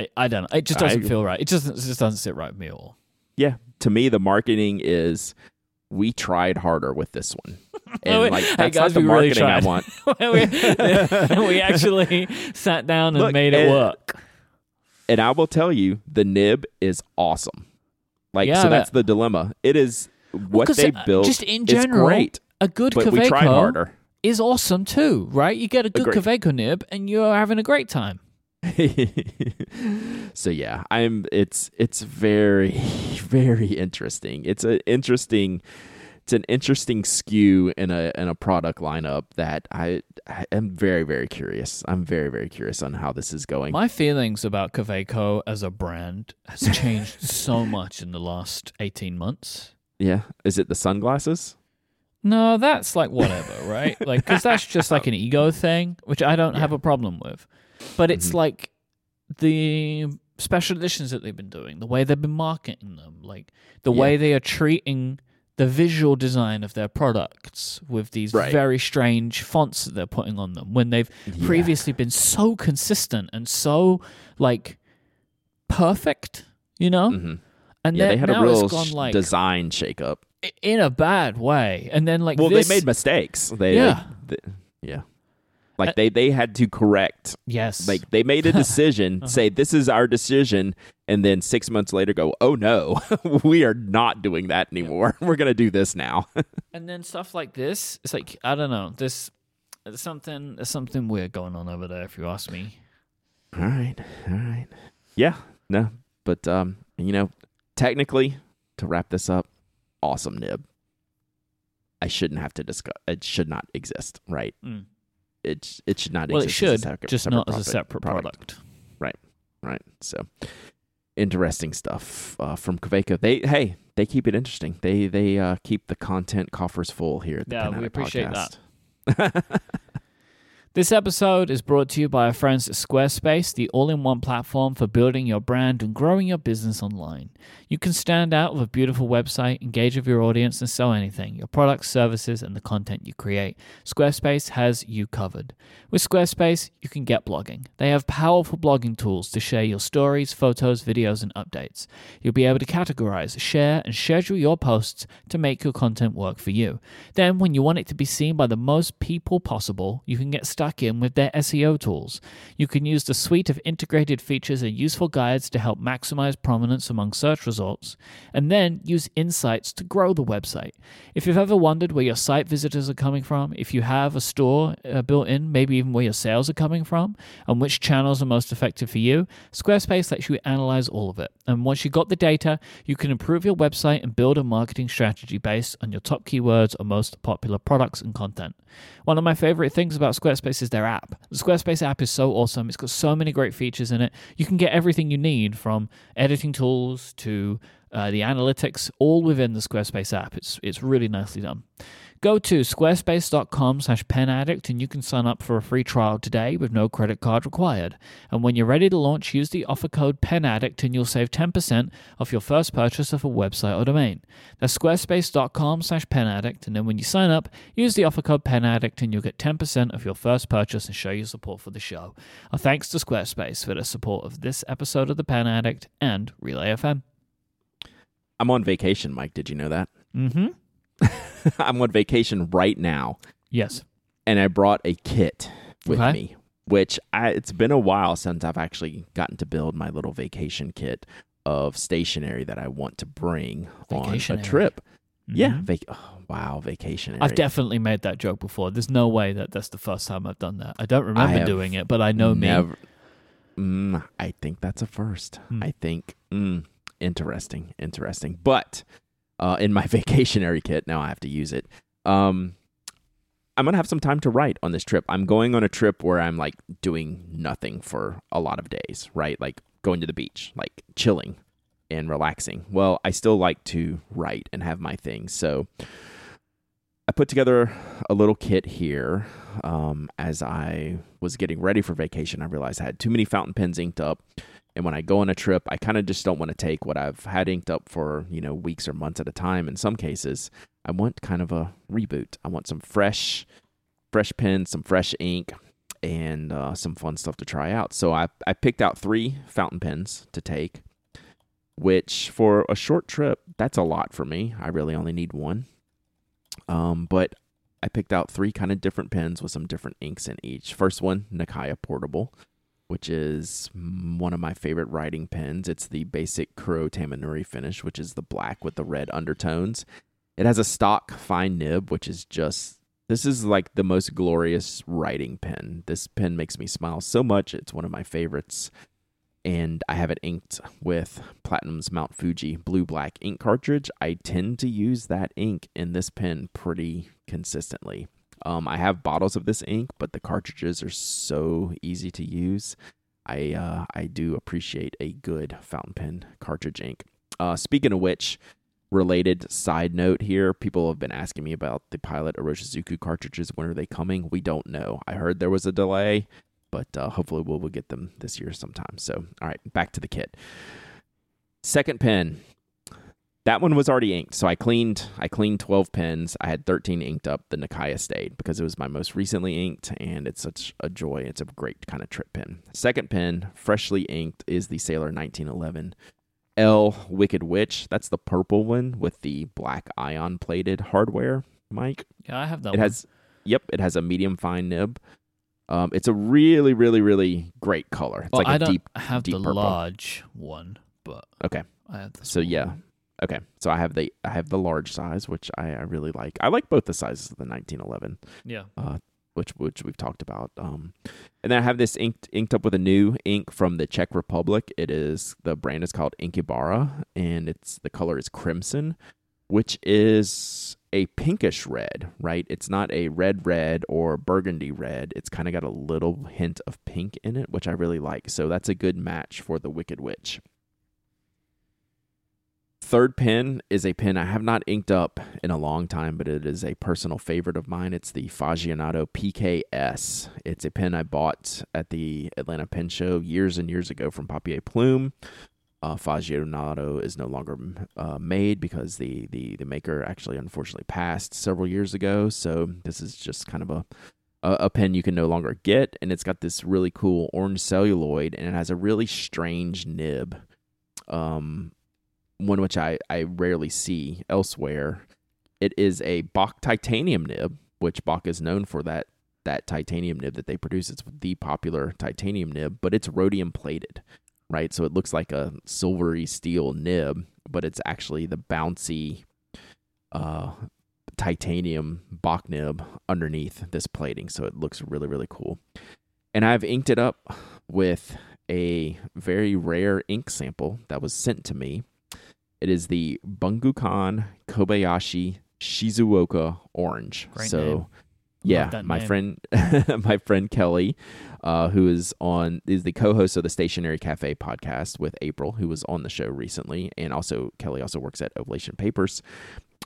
I, I don't know. It just doesn't agree. feel right. It just it just doesn't sit right with me at all. Yeah. To me, the marketing is we tried harder with this one. And like Hey, that's guys, not the we really marketing I want. we, we actually sat down and Look, made it and- work. And I will tell you, the nib is awesome. Like Yeah, so that's the dilemma. It is what 'cause, they uh, built just in is general, great. A good But we tried harder. is awesome too, right? You get a good Agreed. Nib and you're having a great time. so yeah, I'm it's it's very very interesting. It's an interesting it's an interesting skew in a in a product lineup that I I am very very curious. I'm very very curious on how this is going. My feelings about Kaweco as a brand has changed so much in the last 18 months. Yeah, is it the sunglasses? No, that's like whatever, right? Like, because that's just like an ego thing, which I don't have a problem with. But it's Mhm. like the special editions that they've been doing, the way they've been marketing them, like the Yeah. way they are treating the visual design of their products with these Right. very strange fonts that they're putting on them when they've Yeah. previously been so consistent and so like perfect, you know? Mhm. And Yeah, then they had a real gone like design shakeup. in a bad way. And then like Well, this, they made mistakes. They Yeah. they- yeah. Like Uh, they they had to correct Yes. like they made a decision, Uh-huh. say this is our decision, and then six months later go, oh no, we are not doing that anymore. We're gonna do this now. and then stuff like this, it's like I don't know. This there's something there's something weird going on over there. If you ask me. all right, all right, yeah, no, but um, you know, technically, to wrap this up, awesome nib. I shouldn't have to discuss. It should not exist, right? Mm. It it should not. Well, it exist should, as a separate, just separate not as a separate product. right? Right. So interesting stuff uh, from Kaweco. They hey, they keep it interesting. They they uh, keep the content coffers full here. At the Yeah, we Addict appreciate Podcast. This episode is brought to you by our friends at Squarespace, the all in one platform for building your brand and growing your business online. You can stand out with a beautiful website, engage with your audience, and sell anything your products, services, and the content you create. Squarespace has you covered. With Squarespace, you can get blogging. They have powerful blogging tools to share your stories, photos, videos, and updates. You'll be able to categorize, share, and schedule your posts to make your content work for you. Then, when you want it to be seen by the most people possible, you can get stuck in with their SEO tools. You can use the suite of integrated features and useful guides to help maximize prominence among search results, and then use insights to grow the website. If you've ever wondered where your site visitors are coming from, if you have a store uh, built in, maybe even where your sales are coming from, and which channels are most effective for you, Squarespace lets you analyze all of it. And once you've got the data, you can improve your website and build a marketing strategy based on your top keywords or most popular products and content. One of my favorite things about Squarespace is their app. The Squarespace app is so awesome. It's got so many great features in it. You can get everything you need from editing tools to uh, the analytics, all within the Squarespace app. It's it's really nicely done. Go to squarespace.com slash penaddict and you can sign up for a free trial today with no credit card required. And when you're ready to launch, use the offer code penaddict and you'll save 10% off your first purchase of a website or domain. That's squarespace.com slash penaddict and then when you sign up, use the offer code penaddict and you'll get 10% of your first purchase and show your support for the show. Our thanks to Squarespace for the support of this episode of The Pen Addict and Relay FM. I'm on vacation, Myke. Did you know that? Mm-hmm. I'm on vacation right now, Yes. and I brought a kit with Okay. me. Which I, it's been a while since I've actually gotten to build my little vacation kit of stationery that I want to bring on a trip. Yeah, Mhm. vac- oh, wow, vacation. I've definitely made that joke before. There's no way that that's the first time I've done that. I don't remember have doing it, but I know me. Mm, I think that's a first. Hmm. I think mm, interesting, interesting. But uh, in my vacationary kit, now I have to use it. Um, I'm gonna have some time to write on this trip. I'm going on a trip where I'm like doing nothing for a lot of days, right? Like going to the beach, like chilling and relaxing. Well, I still like to write and have my things. So I put together a little kit here. Um, as I was getting ready for vacation, I realized I had too many fountain pens inked up. And when I go on a trip, I kind of just don't want to take what I've had inked up for, you know, weeks or months at a time. In some cases, I want kind of a reboot. I want some fresh, fresh pens, some fresh ink, and uh, some fun stuff to try out. So I, I picked out three fountain pens to take, which for a short trip, that's a lot for me. I really only need one. Um, but I picked out three kind of different pens with some different inks in each. First one, Nakaya Portable, which is one of my favorite writing pens. It's the basic Kuro Tamenuri finish, which is the black with the red undertones. It has a stock fine nib, which is just this is like the most glorious writing pen. This pen makes me smile so much. It's one of my favorites. And I have it inked with Platinum's Mount Fuji blue black ink cartridge. I tend to use that ink in this pen pretty consistently. Um, I have bottles of this ink, but the cartridges are so easy to use. I uh, I do appreciate a good fountain pen cartridge ink. Uh, speaking of which, related side note here, people have been asking me about the Pilot Iroshizuku cartridges. When are they coming? We don't know. I heard there was a delay, but uh, hopefully we'll, we'll get them this year sometime. So, all right, back to the kit. Second pen. That one was already inked, so I cleaned. I cleaned twelve pens. I had thirteen inked up. The Nakaya stayed because it was my most recently inked, and it's such a joy. It's a great kind of trip pen. Second pen, freshly inked, is the Sailor 1911 L Wicked Witch. That's the purple one with the black ion plated hardware. Myke, Yeah, I have that it one. has. Yep, it has a medium fine nib. Um, it's a really, really, really great color. It's Well, like I a don't deep. have deep the purple. large one, but Okay, I have so small yeah, one. Okay. So I have the I have the large size, which I, I really like. I like both the sizes of the 1911. yeah. which which we've talked about. Um, and then I have this inked inked up with a new ink from the Czech Republic. It is the brand is called Inkebara, and it's the color is crimson, which is a pinkish red. Right, it's not a red red or burgundy red. It's kind of got a little hint of pink in it, which I really like. So that's a good match for the Wicked Witch. Third pen is a pen I have not inked up in a long time, but it is a personal favorite of mine. It's the Faggionato PKS. It's a pen I bought at the Atlanta Pen Show years and years ago from Papier Plume. Uh, is no longer uh, made because the, the, the maker actually unfortunately passed several years ago. So this is just kind of a a, a pen you can no longer get, and it's got this really cool orange celluloid, and it has a really strange nib. Um, one which I, I rarely see elsewhere. It is a Bock titanium nib, which Bock is known for that that titanium nib that they produce. It's the popular titanium nib, but it's rhodium plated, right? So it looks like a silvery steel nib, but it's actually the bouncy uh, titanium Bock nib underneath this plating. So it looks really, really cool. And I've inked it up with a very rare ink sample that was sent to me. It is the Bungukan Kobayashi Shizuoka Orange. Great so, name. yeah, my name. friend, my friend Kelly, uh, who is on is the co-host of the Stationary Cafe podcast with April, who was on the show recently, and also Kelly also works at Oblation Papers.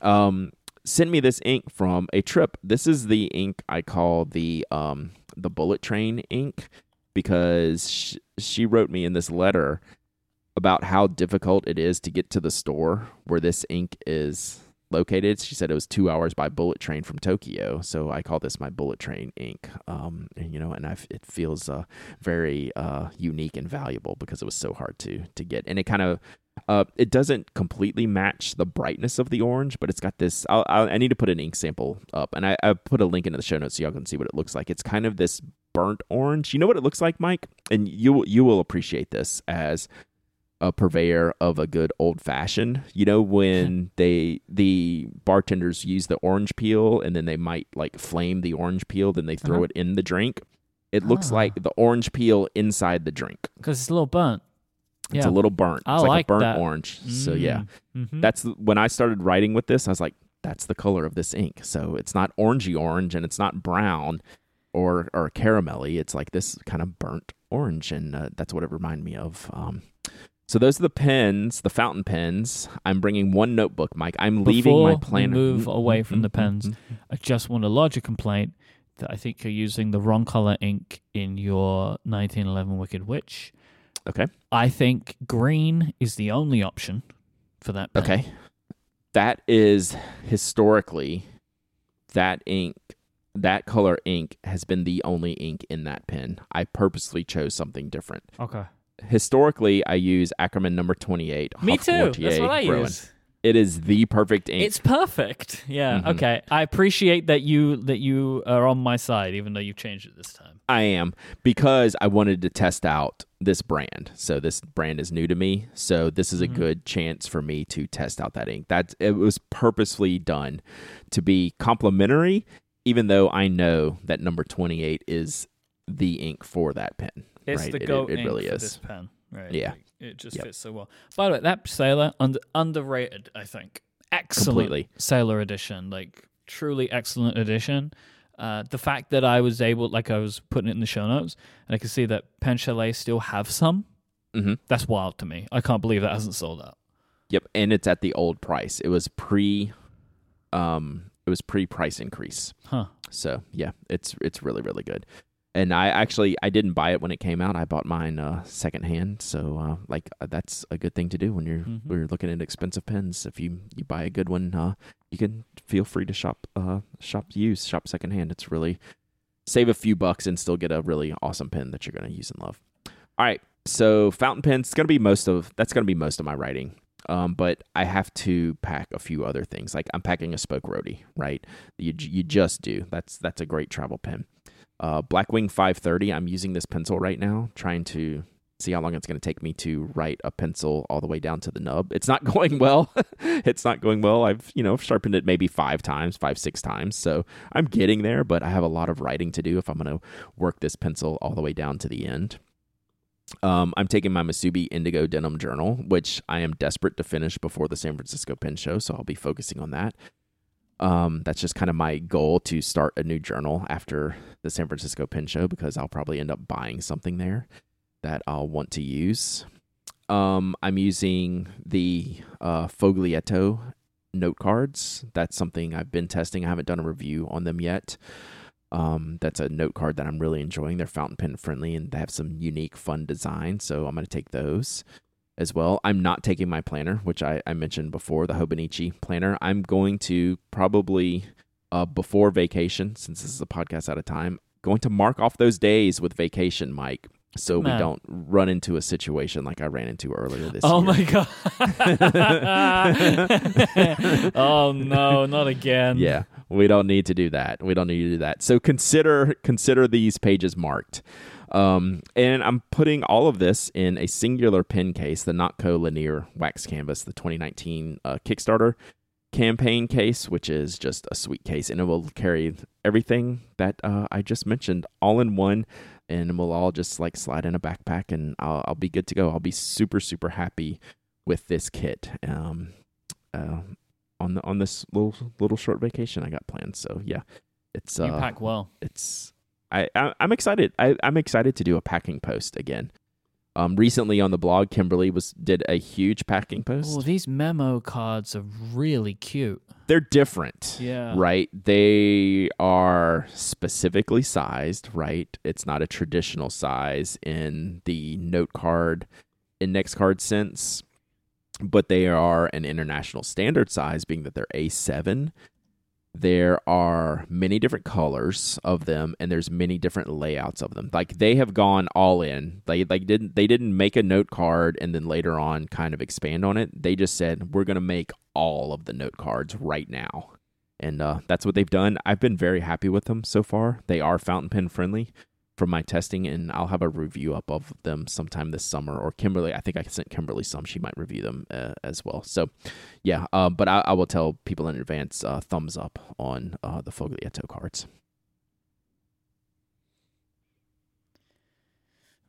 Um, sent me this ink from a trip. This is the ink I call the um the bullet train ink because she, she wrote me in this letter about how difficult it is to get to the store where this ink is located. She said it was two hours by bullet train from Tokyo. So I call this my bullet train ink. Um, and, you know, and I it feels uh, very uh, unique and valuable because it was so hard to to get. And it kind of uh, it doesn't completely match the brightness of the orange, but it's got this. I'll, I'll, I need to put an ink sample up, and I, I put a link into the show notes so y'all can see what it looks like. It's kind of this burnt orange. You know what it looks like, Myke, and you you will appreciate this as a purveyor of a good old fashioned. You know when they the bartenders use the orange peel and then they might like flame the orange peel, then they throw Uh-huh. it in the drink. It looks Ah. like the orange peel inside the drink. Because it's a little burnt. It's Yeah. a little burnt. I it's like, like a burnt that. orange. So yeah, Mhm. that's when I started writing with this. I was like, that's the color of this ink. So it's not orangey orange and it's not brown or or caramelly. It's like this kind of burnt orange, and uh, that's what it reminded me of. Um, so those are the pens, the fountain pens. I'm bringing one notebook, Myke. I'm leaving Before my we planner. move away from the Mm, mm, pens, mm, mm. I just want to lodge a complaint that I think you're using the wrong color ink in your 1911 Wicked Witch. Okay. I think green is the only option for that. Pen. Okay. That is historically that ink that color ink has been the only ink in that pen. I purposely chose something different. Okay. Historically, I use Akkerman number 28. Me Huff too. That's what I Rowan. use. It is the perfect ink. It's perfect. Yeah. Mhm. Okay. I appreciate that you that you are on my side, even though you've changed it this time. I am because I wanted to test out this brand. So this brand is new to me. So this is a Mhm. good chance for me to test out that ink. That it was purposefully done to be complimentary, even though I know that number twenty eight is the ink for that pen. It's right? the It- it- goat it ink really for is. this pen. Right. Yeah. It just Yep. fits so well. By the way, that sailor under underrated. I think excellent Completely. sailor edition. Like truly excellent edition. Uh, the fact that I was able, like I was putting it in the show notes, and I could see that Pen Chalet still have some. hmm That's wild to me. I can't believe that hasn't sold out. Yep, and it's at the old price. It was pre, um, it was pre price increase. Huh. So yeah, it's it's really really good. And I actually I didn't buy it when it came out. I bought mine uh, secondhand. So uh, like uh, that's a good thing to do when you're Mhm. when you're looking at expensive pens. If you you buy a good one, uh, you can feel free to shop uh shop used shop secondhand. It's really save a few bucks and still get a really awesome pen that you're gonna use and love. All right, so fountain pens. It's gonna be most of that's gonna be most of my writing. Um, but I have to pack a few other things. Like I'm packing a spoke roadie, right? You you just do. That's that's a great travel pen. Uh, Blackwing 530. I'm using this pencil right now, trying to see how long it's going to take me to write a pencil all the way down to the nub. It's not going well. it's not going well. I've, you know, sharpened it maybe five times, five, six times. So I'm getting there, but I have a lot of writing to do if I'm going to work this pencil all the way down to the end. Um, I'm taking my Musubi Indigo Denim Journal, which I am desperate to finish before the San Francisco Pen Show, so I'll be focusing on that. Um, that's just kind of my goal to start a new journal after the San Francisco Pen Show because I'll probably end up buying something there that I'll want to use. Um, I'm using the uh, Foglietto note cards. That's something I've been testing. I haven't done a review on them yet. Um, that's a note card that I'm really enjoying. They're fountain pen friendly and they have some unique, fun design. So I'm going to take those as well. I'm not taking my planner, which I, I mentioned before, the Hobonichi planner. I'm going to probably uh, before vacation, since this is a podcast out of time, going to mark off those days with vacation, Myke so Man. we don't run into a situation like I ran into earlier this Oh year. my god. oh no, not again. Yeah, we don't need to do that. We don't need to do that. So consider consider these pages marked. Um, and I'm putting all of this in a singular pen case, the Notco Lanier Wax Canvas, the 2019 uh, Kickstarter campaign case, which is just a sweet case, and it will carry everything that uh, I just mentioned all in one, and we'll all just like slide in a backpack, and I'll, I'll be good to go. I'll be super super happy with this kit. Um, uh, on the on this little little short vacation I got planned. So yeah, it's You uh, pack well. it's I, I I'm excited. I, I'm excited to do a packing post again. Um, recently on the blog, Kimberly was did a huge packing post. Oh, these memo cards are really cute. They're different, Yeah. right? They are specifically sized, right? It's not a traditional size in the note card, index card sense, but they are an international standard size, being that they're A7. There are many different colors of them, and there's many different layouts of them. Like they have gone all in. They like didn't they didn't make a note card and then later on kind of expand on it. They just said we're gonna make all of the note cards right now, and uh, that's what they've done. I've been very happy with them so far. They are fountain pen friendly from my testing, and I'll have a review up of them sometime this summer. Or Kimberly, I think I sent Kimberly some. She might review them uh, as well. So, yeah. Uh, but I, I will tell people in advance. Uh, thumbs up on uh, the Foglietto cards.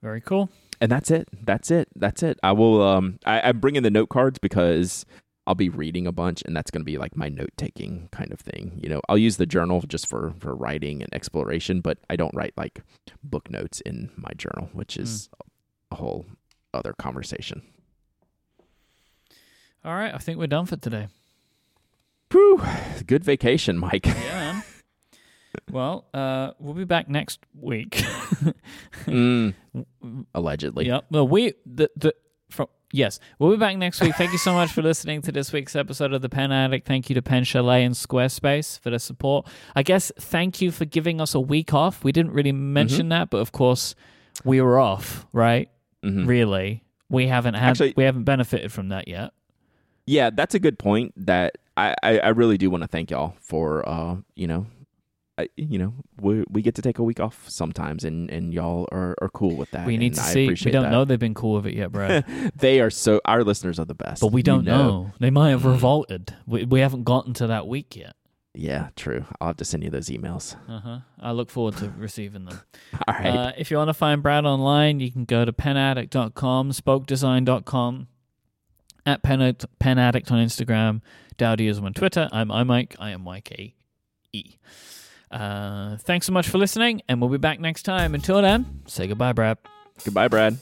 Very cool. And that's it. That's it. That's it. I will. Um, I, I'm bringing the note cards because I'll be reading a bunch, and that's going to be like my note taking kind of thing. You know, I'll use the journal just for for writing and exploration, but I don't write like book notes in my journal, which is a whole other conversation. All right, I think we're done for today. Whew, good vacation, Myke. Yeah. well, uh, we'll be back next week. Mm, allegedly. Yeah. Well, we the the yes, we'll be back next week. Thank you so much for listening to this week's episode of the Pen Addict. Thank you to Pen Chalet and Squarespace for the support. I guess thank you for giving us a week off. We didn't really mention Mm-hmm. that, but of course we were off, right? Mhm. Really, we haven't had Actually- we haven't benefited from that yet. Yeah, that's a good point. That I, I, I really do want to thank y'all for uh, you know, I, you know, we we get to take a week off sometimes, and and y'all are, are cool with that. We need to I see. We don't that. know they've been cool with it yet, Brad. They are so. Our listeners are the best, but we don't know. They might have revolted. We, we haven't gotten to that week yet. Yeah, true. I'll have to send you those emails. Uh huh. I look forward to receiving them. All right. Uh, if you want to find Brad online, you can go to penaddict.com, spokedesign.com, at pen, pen addict on Instagram, Dowdyism on Twitter. I'm iMyke. I am Mike E. Uh, thanks so much for listening, and we'll be back next time. Until then, say goodbye, Brad. Goodbye, Brad.